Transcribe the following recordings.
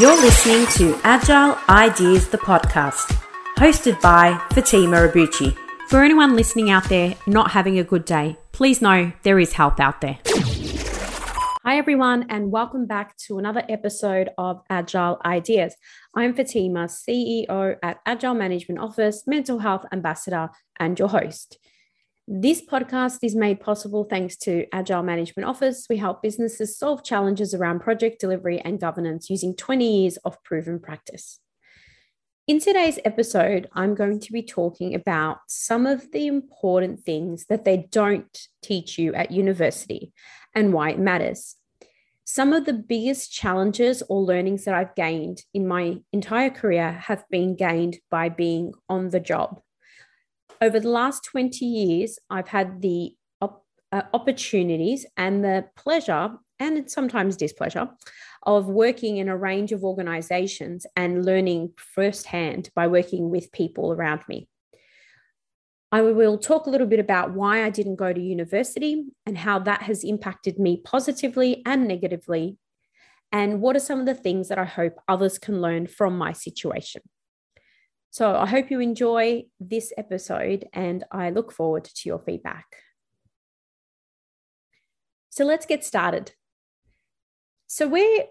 You're listening to Agile Ideas, the podcast, hosted by Fatima Abbouchi. For anyone listening out there not having a good day, please know there is help out there. Hi, everyone, and welcome back to another episode of Agile Ideas. I'm Fatima, CEO at Agile Management Office, Mental Health Ambassador, and your host. This podcast is made possible thanks to Agile Management Office. We help businesses solve challenges around project delivery and governance using 20 years of proven practice. In today's episode, I'm going to be talking about some of the important things that they don't teach you at university and why it matters. Some of the biggest challenges or learnings that I've gained in my entire career have been gained by being on the job over the last 20 years, I've had the op- uh, opportunities and the pleasure and sometimes displeasure of working in a range of organizations and learning firsthand by working with people around me. I will talk a little bit about why I didn't go to university and how that has impacted me positively and negatively, and what are some of the things that I hope others can learn from my situation. So I hope you enjoy this episode and I look forward to your feedback. So let's get started. So where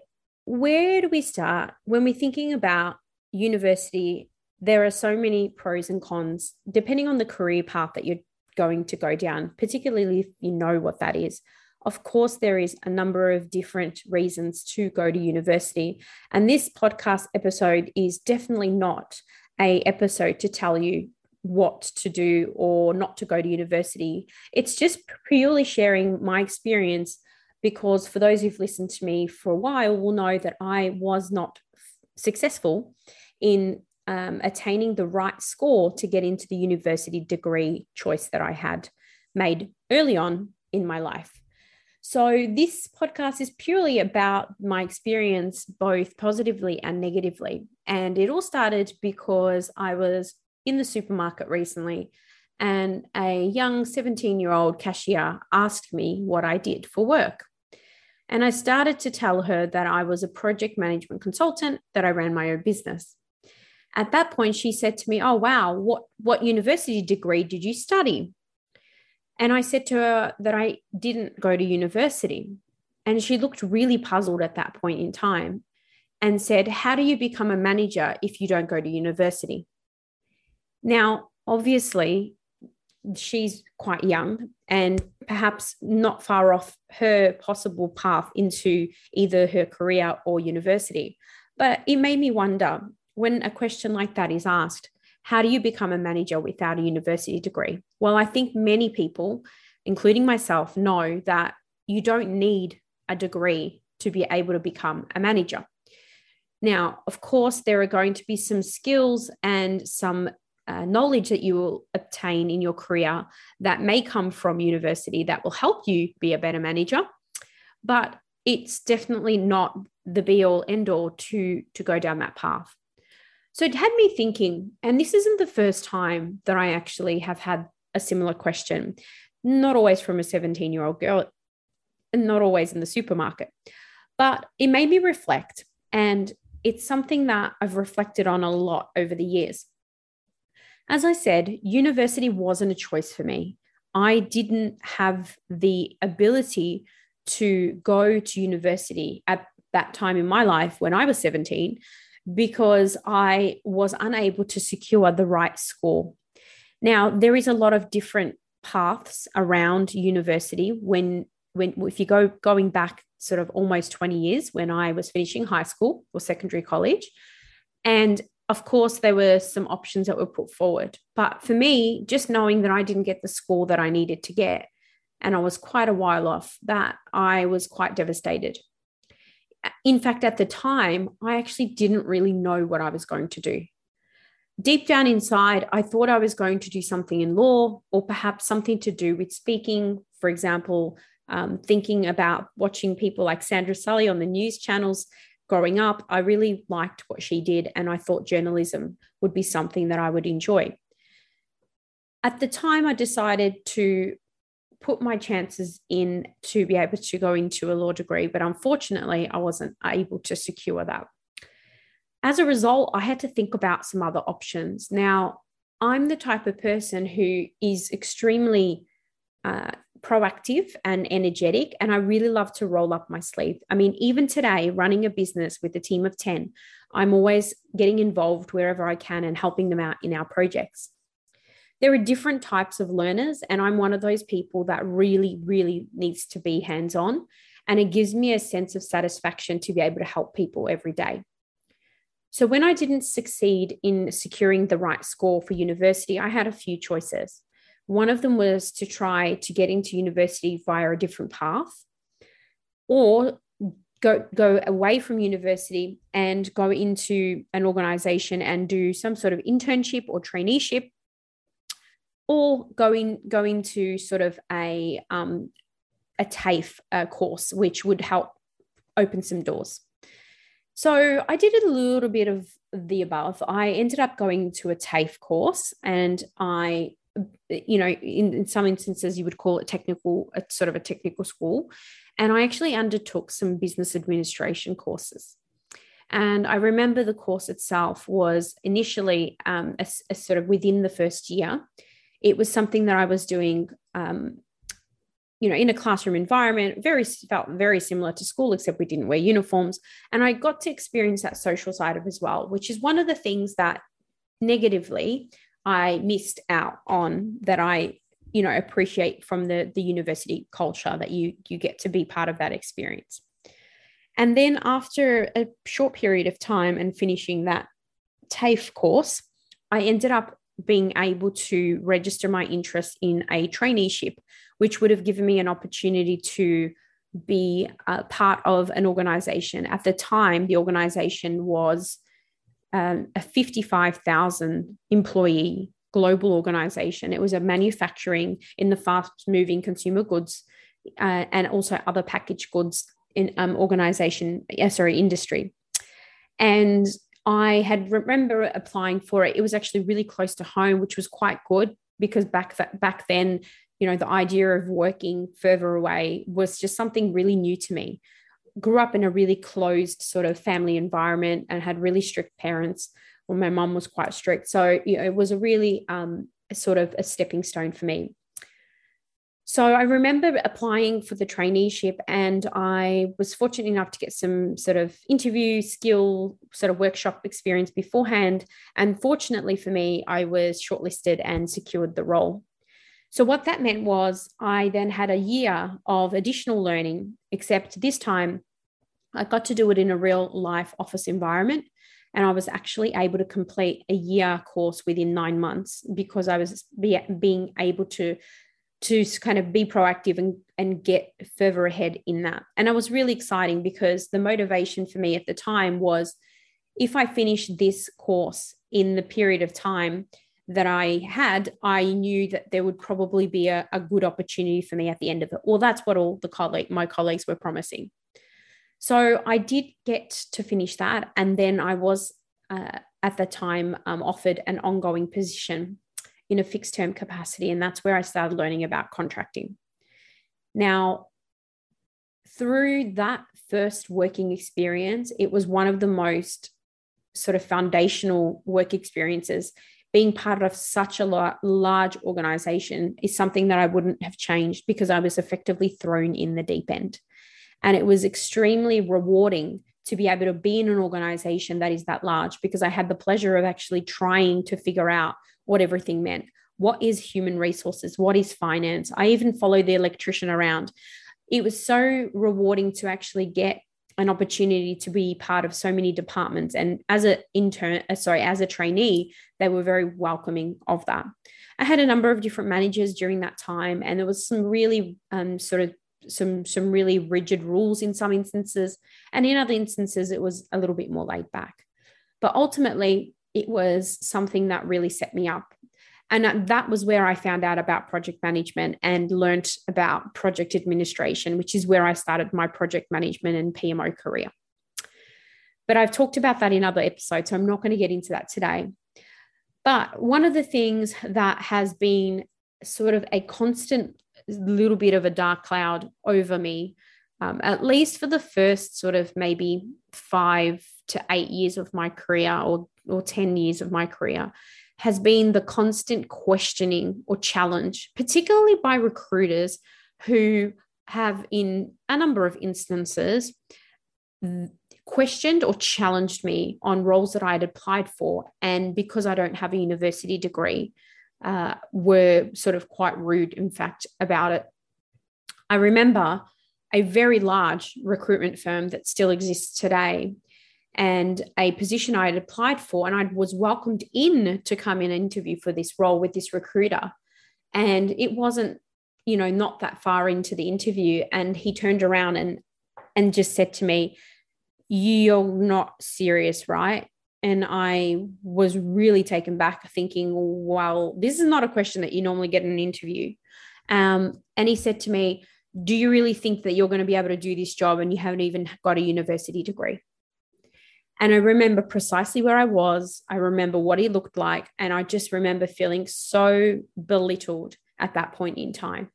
where do we start when we're thinking about university? There are so many pros and cons depending on the career path that you're going to go down, particularly if you know what that is. Of course, there is a number of different reasons to go to university. And this podcast episode is definitely not a episode to tell you what to do or not to go to university. It's just purely sharing my experience because for those who've listened to me for a while will know that I was not successful in um, attaining the right score to get into the university degree choice that I had made early on in my life. So, this podcast is purely about my experience, both positively and negatively. And it all started because I was in the supermarket recently and a young 17 year old cashier asked me what I did for work. And I started to tell her that I was a project management consultant, that I ran my own business. At that point, she said to me, Oh, wow, what, what university degree did you study? And I said to her that I didn't go to university. And she looked really puzzled at that point in time and said, How do you become a manager if you don't go to university? Now, obviously, she's quite young and perhaps not far off her possible path into either her career or university. But it made me wonder when a question like that is asked how do you become a manager without a university degree? Well, I think many people, including myself, know that you don't need a degree to be able to become a manager. Now, of course, there are going to be some skills and some uh, knowledge that you will obtain in your career that may come from university that will help you be a better manager. But it's definitely not the be all end all to, to go down that path. So it had me thinking, and this isn't the first time that I actually have had a similar question, not always from a 17 year old girl, and not always in the supermarket, but it made me reflect. And it's something that I've reflected on a lot over the years. As I said, university wasn't a choice for me. I didn't have the ability to go to university at that time in my life when I was 17 because I was unable to secure the right score. Now, there is a lot of different paths around university when when if you go going back sort of almost 20 years when I was finishing high school or secondary college. And of course there were some options that were put forward. But for me just knowing that I didn't get the score that I needed to get and I was quite a while off that I was quite devastated in fact, at the time, I actually didn't really know what I was going to do. Deep down inside, I thought I was going to do something in law or perhaps something to do with speaking. For example, um, thinking about watching people like Sandra Sully on the news channels growing up, I really liked what she did, and I thought journalism would be something that I would enjoy. At the time, I decided to put my chances in to be able to go into a law degree, but unfortunately, I wasn't able to secure that. as a result, I had to think about some other options. Now, I'm the type of person who is extremely uh, proactive and energetic, and I really love to roll up my sleeve. I mean, even today, running a business with a team of 10, I'm always getting involved wherever I can and helping them out in our projects. There are different types of learners, and I'm one of those people that really, really needs to be hands on. And it gives me a sense of satisfaction to be able to help people every day. So, when I didn't succeed in securing the right score for university, I had a few choices. One of them was to try to get into university via a different path or go, go away from university and go into an organization and do some sort of internship or traineeship or go, in, go into sort of a, um, a TAFE uh, course, which would help open some doors. So I did a little bit of the above. I ended up going to a TAFE course and I, you know, in, in some instances, you would call it technical, a sort of a technical school. And I actually undertook some business administration courses. And I remember the course itself was initially um, a, a sort of within the first year. It was something that I was doing um, you know in a classroom environment very felt very similar to school except we didn't wear uniforms. And i got to experience that social side of as well which is one of the things that negatively i missed out on that i you know appreciate from the the university culture that you you get to be part of that experience. And then after a short period of time and finishing that TAFE course i ended up being able to register my interest in a traineeship, which would have given me an opportunity to be a part of an organization. At the time, the organization was um, a 55,000 employee global organization. It was a manufacturing in the fast moving consumer goods uh, and also other packaged goods in um, organization, yeah, sorry, industry. And I had remember applying for it. It was actually really close to home, which was quite good because back th- back then, you know, the idea of working further away was just something really new to me. Grew up in a really closed sort of family environment and had really strict parents. Well, my mom was quite strict, so you know, it was a really um, sort of a stepping stone for me. So I remember applying for the traineeship, and I was fortunate enough to get some sort of interview skill, sort of workshop experience beforehand. And fortunately for me, I was shortlisted and secured the role. So, what that meant was I then had a year of additional learning, except this time I got to do it in a real life office environment. And I was actually able to complete a year course within nine months because I was be, being able to to kind of be proactive and, and get further ahead in that. And it was really exciting because the motivation for me at the time was if I finish this course in the period of time that I had, I knew that there would probably be a, a good opportunity for me at the end of it. Well, that's what all the colleague, my colleagues were promising. So I did get to finish that. And then I was uh, at the time um, offered an ongoing position in a fixed term capacity. And that's where I started learning about contracting. Now, through that first working experience, it was one of the most sort of foundational work experiences. Being part of such a large organization is something that I wouldn't have changed because I was effectively thrown in the deep end. And it was extremely rewarding to be able to be in an organization that is that large because I had the pleasure of actually trying to figure out what everything meant. What is human resources? What is finance? I even followed the electrician around. It was so rewarding to actually get an opportunity to be part of so many departments. And as an intern, uh, sorry, as a trainee, they were very welcoming of that. I had a number of different managers during that time, and there was some really um, sort of some some really rigid rules in some instances, and in other instances, it was a little bit more laid back. But ultimately, it was something that really set me up. And that was where I found out about project management and learned about project administration, which is where I started my project management and PMO career. But I've talked about that in other episodes, so I'm not going to get into that today. But one of the things that has been sort of a constant little bit of a dark cloud over me um, at least for the first sort of maybe five to eight years of my career or, or 10 years of my career, has been the constant questioning or challenge, particularly by recruiters who have, in a number of instances, questioned or challenged me on roles that I had applied for. And because I don't have a university degree, uh, were sort of quite rude, in fact, about it. I remember a very large recruitment firm that still exists today and a position I had applied for, and I was welcomed in to come in and interview for this role with this recruiter. And it wasn't, you know, not that far into the interview. And he turned around and and just said to me, You're not serious, right? And I was really taken back, thinking, Well, this is not a question that you normally get in an interview. Um, and he said to me, Do you really think that you're going to be able to do this job and you haven't even got a university degree? And I remember precisely where I was. I remember what he looked like. And I just remember feeling so belittled at that point in time.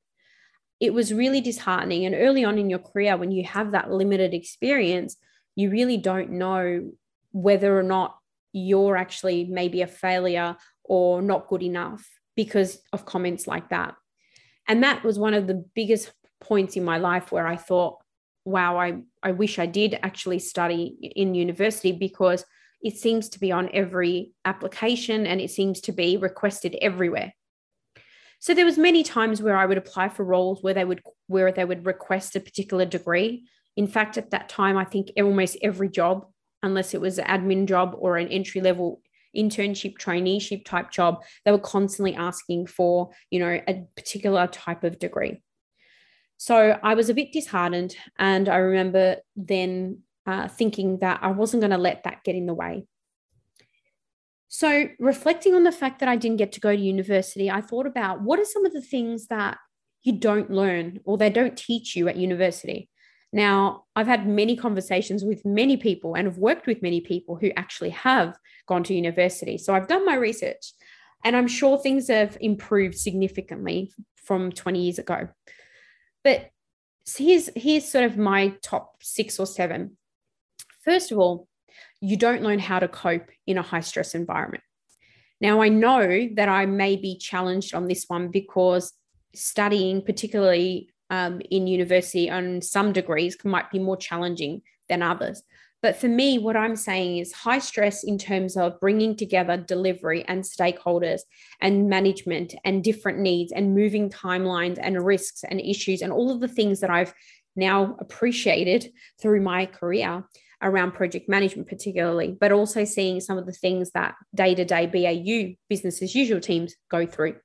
It was really disheartening. And early on in your career, when you have that limited experience, you really don't know whether or not you're actually maybe a failure or not good enough because of comments like that. And that was one of the biggest points in my life where I thought, wow, I, I wish I did actually study in university because it seems to be on every application and it seems to be requested everywhere. So there was many times where I would apply for roles where they would where they would request a particular degree. In fact, at that time, I think almost every job, unless it was an admin job or an entry level internship traineeship type job, they were constantly asking for, you know, a particular type of degree. So I was a bit disheartened. And I remember then uh, thinking that I wasn't going to let that get in the way. So, reflecting on the fact that I didn't get to go to university, I thought about what are some of the things that you don't learn or they don't teach you at university. Now, I've had many conversations with many people and have worked with many people who actually have gone to university. So, I've done my research and I'm sure things have improved significantly from 20 years ago. But here's here's sort of my top six or seven. First of all, you don't learn how to cope in a high stress environment. Now, I know that I may be challenged on this one because studying, particularly um, in university on some degrees, might be more challenging than others. But for me, what I'm saying is high stress in terms of bringing together delivery and stakeholders and management and different needs and moving timelines and risks and issues and all of the things that I've now appreciated through my career around project management, particularly, but also seeing some of the things that day to day BAU business as usual teams go through.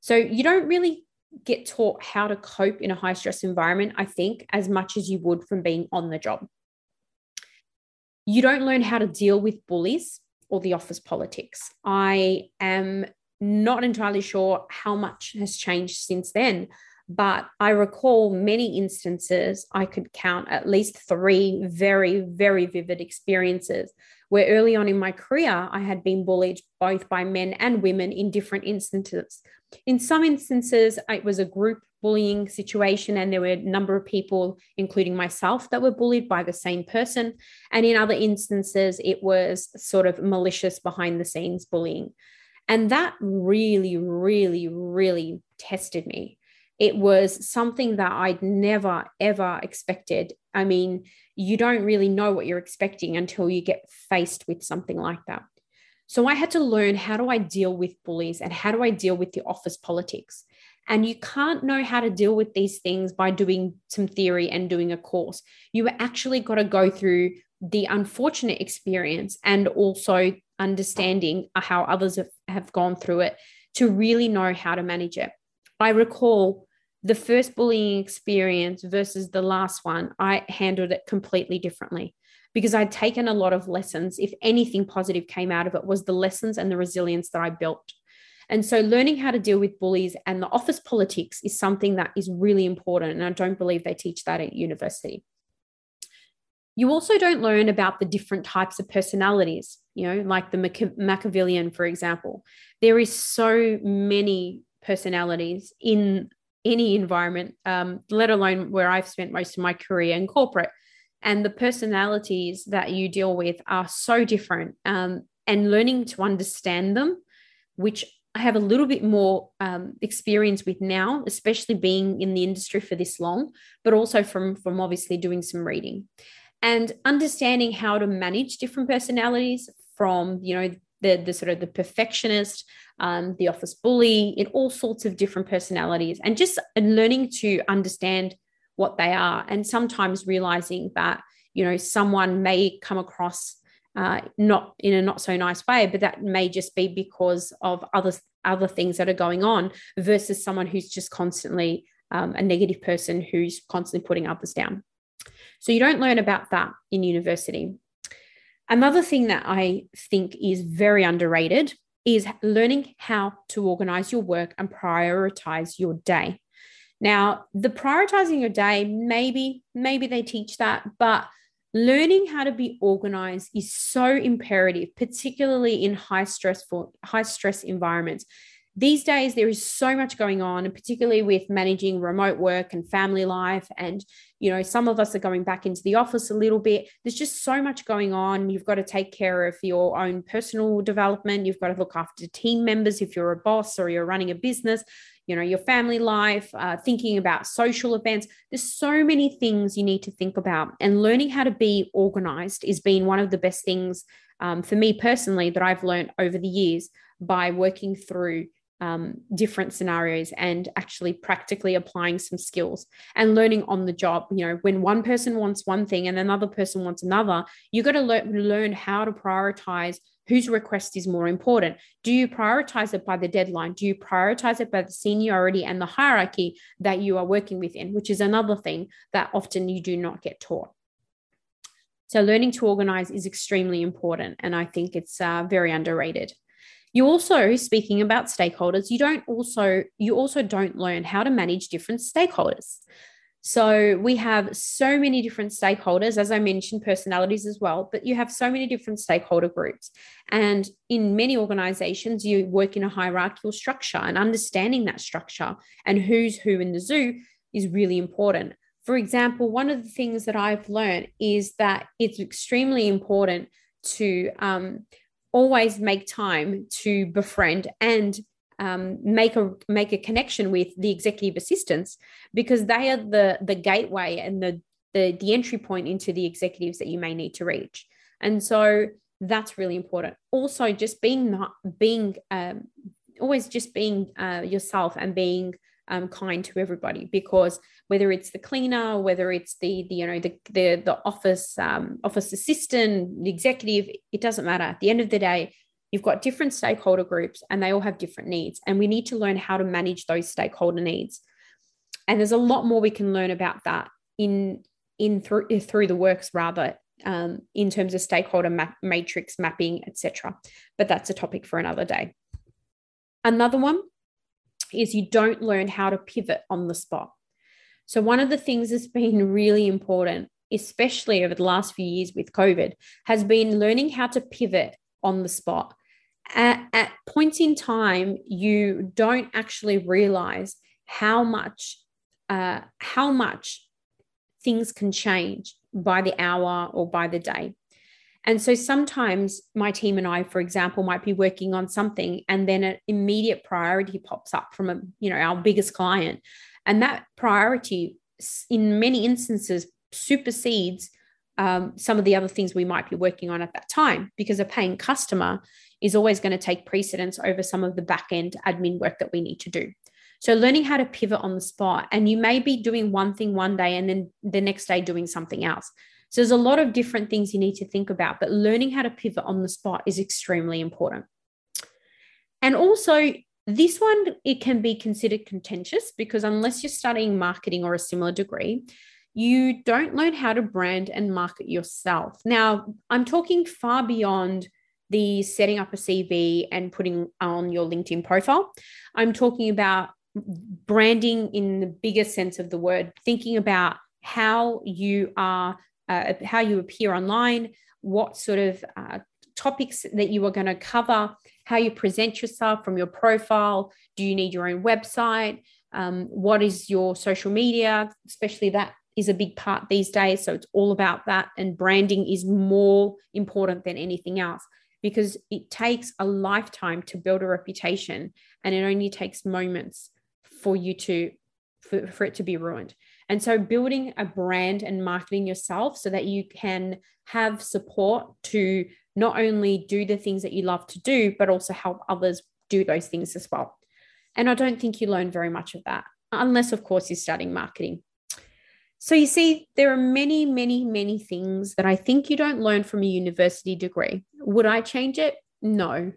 So you don't really get taught how to cope in a high stress environment, I think, as much as you would from being on the job you don't learn how to deal with bullies or the office politics. I am not entirely sure how much has changed since then, but I recall many instances, I could count at least three very, very vivid experiences where early on in my career, I had been bullied both by men and women in different instances. In some instances, it was a group bullying situation, and there were a number of people, including myself, that were bullied by the same person. And in other instances, it was sort of malicious behind the scenes bullying. And that really, really, really tested me. It was something that I'd never, ever expected. I mean, you don't really know what you're expecting until you get faced with something like that. So I had to learn how do I deal with bullies and how do I deal with the office politics. And you can't know how to deal with these things by doing some theory and doing a course. You actually got to go through the unfortunate experience and also understanding how others have, have gone through it to really know how to manage it. I recall the first bullying experience versus the last one, I handled it completely differently because I'd taken a lot of lessons. If anything positive came out of it, was the lessons and the resilience that I built. And so, learning how to deal with bullies and the office politics is something that is really important. And I don't believe they teach that at university. You also don't learn about the different types of personalities, you know, like the Machi- Machiavellian, for example. There is so many personalities in any environment, um, let alone where I've spent most of my career in corporate. And the personalities that you deal with are so different. Um, and learning to understand them, which I have a little bit more um, experience with now, especially being in the industry for this long, but also from from obviously doing some reading and understanding how to manage different personalities from you know the the sort of the perfectionist um, the office bully in all sorts of different personalities and just learning to understand what they are and sometimes realizing that you know someone may come across uh, not in a not so nice way but that may just be because of other other things that are going on versus someone who's just constantly um, a negative person who's constantly putting others down so you don't learn about that in university. Another thing that I think is very underrated is learning how to organize your work and prioritize your day. Now, the prioritizing your day, maybe, maybe they teach that, but learning how to be organized is so imperative, particularly in high stressful, high stress environments these days there is so much going on and particularly with managing remote work and family life and you know some of us are going back into the office a little bit. There's just so much going on. You've got to take care of your own personal development. You've got to look after team members if you're a boss or you're running a business you know your family life uh, thinking about social events. There's so many things you need to think about and learning how to be organized is being one of the best things um, for me personally that i've learned over the years by working through um, different scenarios and actually practically applying some skills and learning on the job. You know, when one person wants one thing and another person wants another, you got to le- learn how to prioritize whose request is more important. Do you prioritize it by the deadline? Do you prioritize it by the seniority and the hierarchy that you are working within, which is another thing that often you do not get taught. So, learning to organize is extremely important. And I think it's uh, very underrated you also speaking about stakeholders you don't also you also don't learn how to manage different stakeholders. So we have so many different stakeholders as i mentioned personalities as well but you have so many different stakeholder groups. And in many organizations you work in a hierarchical structure and understanding that structure and who's who in the zoo is really important. For example one of the things that i've learned is that it's extremely important to um, always make time to befriend and um, make a make a connection with the executive assistants because they are the the gateway and the, the the entry point into the executives that you may need to reach. And so that's really important. Also just being not being um, always just being uh, yourself and being um, kind to everybody because whether it's the cleaner, whether it's the, the you know the the, the office um, office assistant, the executive, it doesn't matter. At the end of the day, you've got different stakeholder groups and they all have different needs, and we need to learn how to manage those stakeholder needs. And there's a lot more we can learn about that in in through through the works rather um, in terms of stakeholder matrix mapping, etc. But that's a topic for another day. Another one is you don't learn how to pivot on the spot. So, one of the things that's been really important, especially over the last few years with COVID, has been learning how to pivot on the spot. At, at points in time, you don't actually realize how much uh, how much things can change by the hour or by the day. And so sometimes my team and I, for example, might be working on something and then an immediate priority pops up from a, you know, our biggest client. And that priority in many instances supersedes um, some of the other things we might be working on at that time because a paying customer is always going to take precedence over some of the back end admin work that we need to do. So, learning how to pivot on the spot, and you may be doing one thing one day and then the next day doing something else. So there's a lot of different things you need to think about, but learning how to pivot on the spot is extremely important. And also, this one it can be considered contentious because unless you're studying marketing or a similar degree, you don't learn how to brand and market yourself. Now, I'm talking far beyond the setting up a CV and putting on your LinkedIn profile. I'm talking about branding in the bigger sense of the word, thinking about how you are uh, how you appear online, what sort of uh, topics that you are going to cover, how you present yourself from your profile. Do you need your own website? Um, what is your social media, especially that is a big part these days. So it's all about that. And branding is more important than anything else because it takes a lifetime to build a reputation and it only takes moments for you to for, for it to be ruined and so building a brand and marketing yourself so that you can have support to not only do the things that you love to do but also help others do those things as well and i don't think you learn very much of that unless of course you're studying marketing so you see, there are many, many, many things that I think you don't learn from a university degree. Would I change it? No,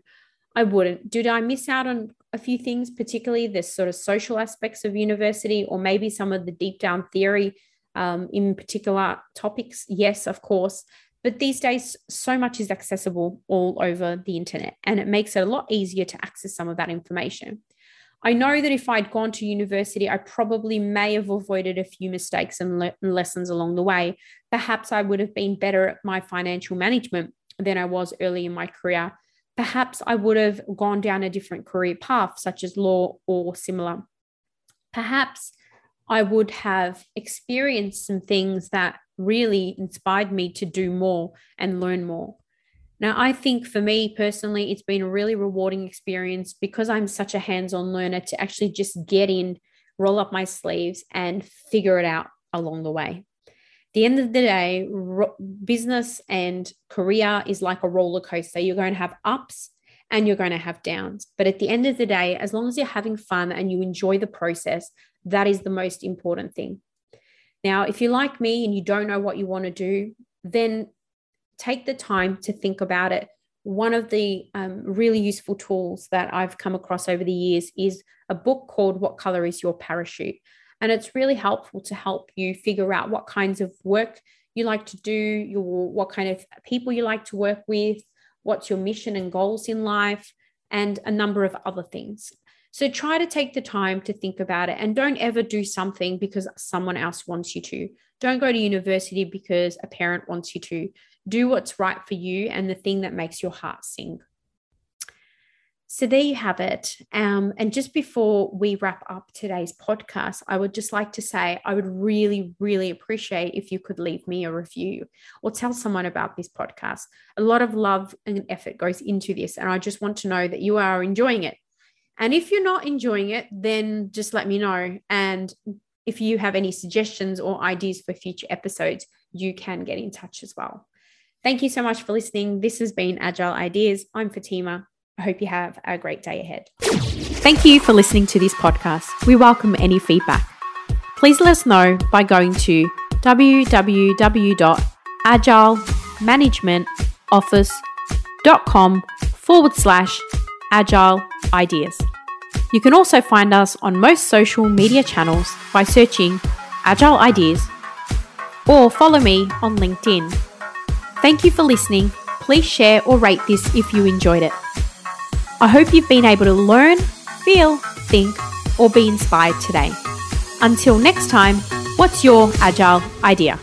I wouldn't. Did I miss out on a few things, particularly the sort of social aspects of university, or maybe some of the deep down theory um, in particular topics? Yes, of course. But these days, so much is accessible all over the internet, and it makes it a lot easier to access some of that information. I know that if I'd gone to university, I probably may have avoided a few mistakes and le- lessons along the way. Perhaps I would have been better at my financial management than I was early in my career. Perhaps I would have gone down a different career path, such as law or similar. Perhaps I would have experienced some things that really inspired me to do more and learn more. Now, I think for me personally, it's been a really rewarding experience because I'm such a hands on learner to actually just get in, roll up my sleeves, and figure it out along the way. The end of the day, ro- business and career is like a roller coaster. You're going to have ups and you're going to have downs. But at the end of the day, as long as you're having fun and you enjoy the process, that is the most important thing. Now, if you're like me and you don't know what you want to do, then take the time to think about it. One of the um, really useful tools that I've come across over the years is a book called What Color is Your Parachute? And it's really helpful to help you figure out what kinds of work you like to do, your, what kind of people you like to work with, what's your mission and goals in life, and a number of other things. So try to take the time to think about it and don't ever do something because someone else wants you to. Don't go to university because a parent wants you to do what's right for you and the thing that makes your heart sing. So there you have it. Um, and just before we wrap up today's podcast, I would just like to say I would really, really appreciate if you could leave me a review or tell someone about this podcast. A lot of love and effort goes into this, and I just want to know that you are enjoying it. And if you're not enjoying it, then just let me know. And if you have any suggestions or ideas for future episodes, you can get in touch as well. Thank you so much for listening. This has been Agile Ideas. I'm Fatima. I hope you have a great day ahead. Thank you for listening to this podcast. We welcome any feedback. Please let us know by going to www.agilemanagementoffice.com forward slash agile ideas. You can also find us on most social media channels by searching Agile Ideas or follow me on LinkedIn Thank you for listening. Please share or rate this if you enjoyed it. I hope you've been able to learn, feel, think, or be inspired today. Until next time, what's your agile idea?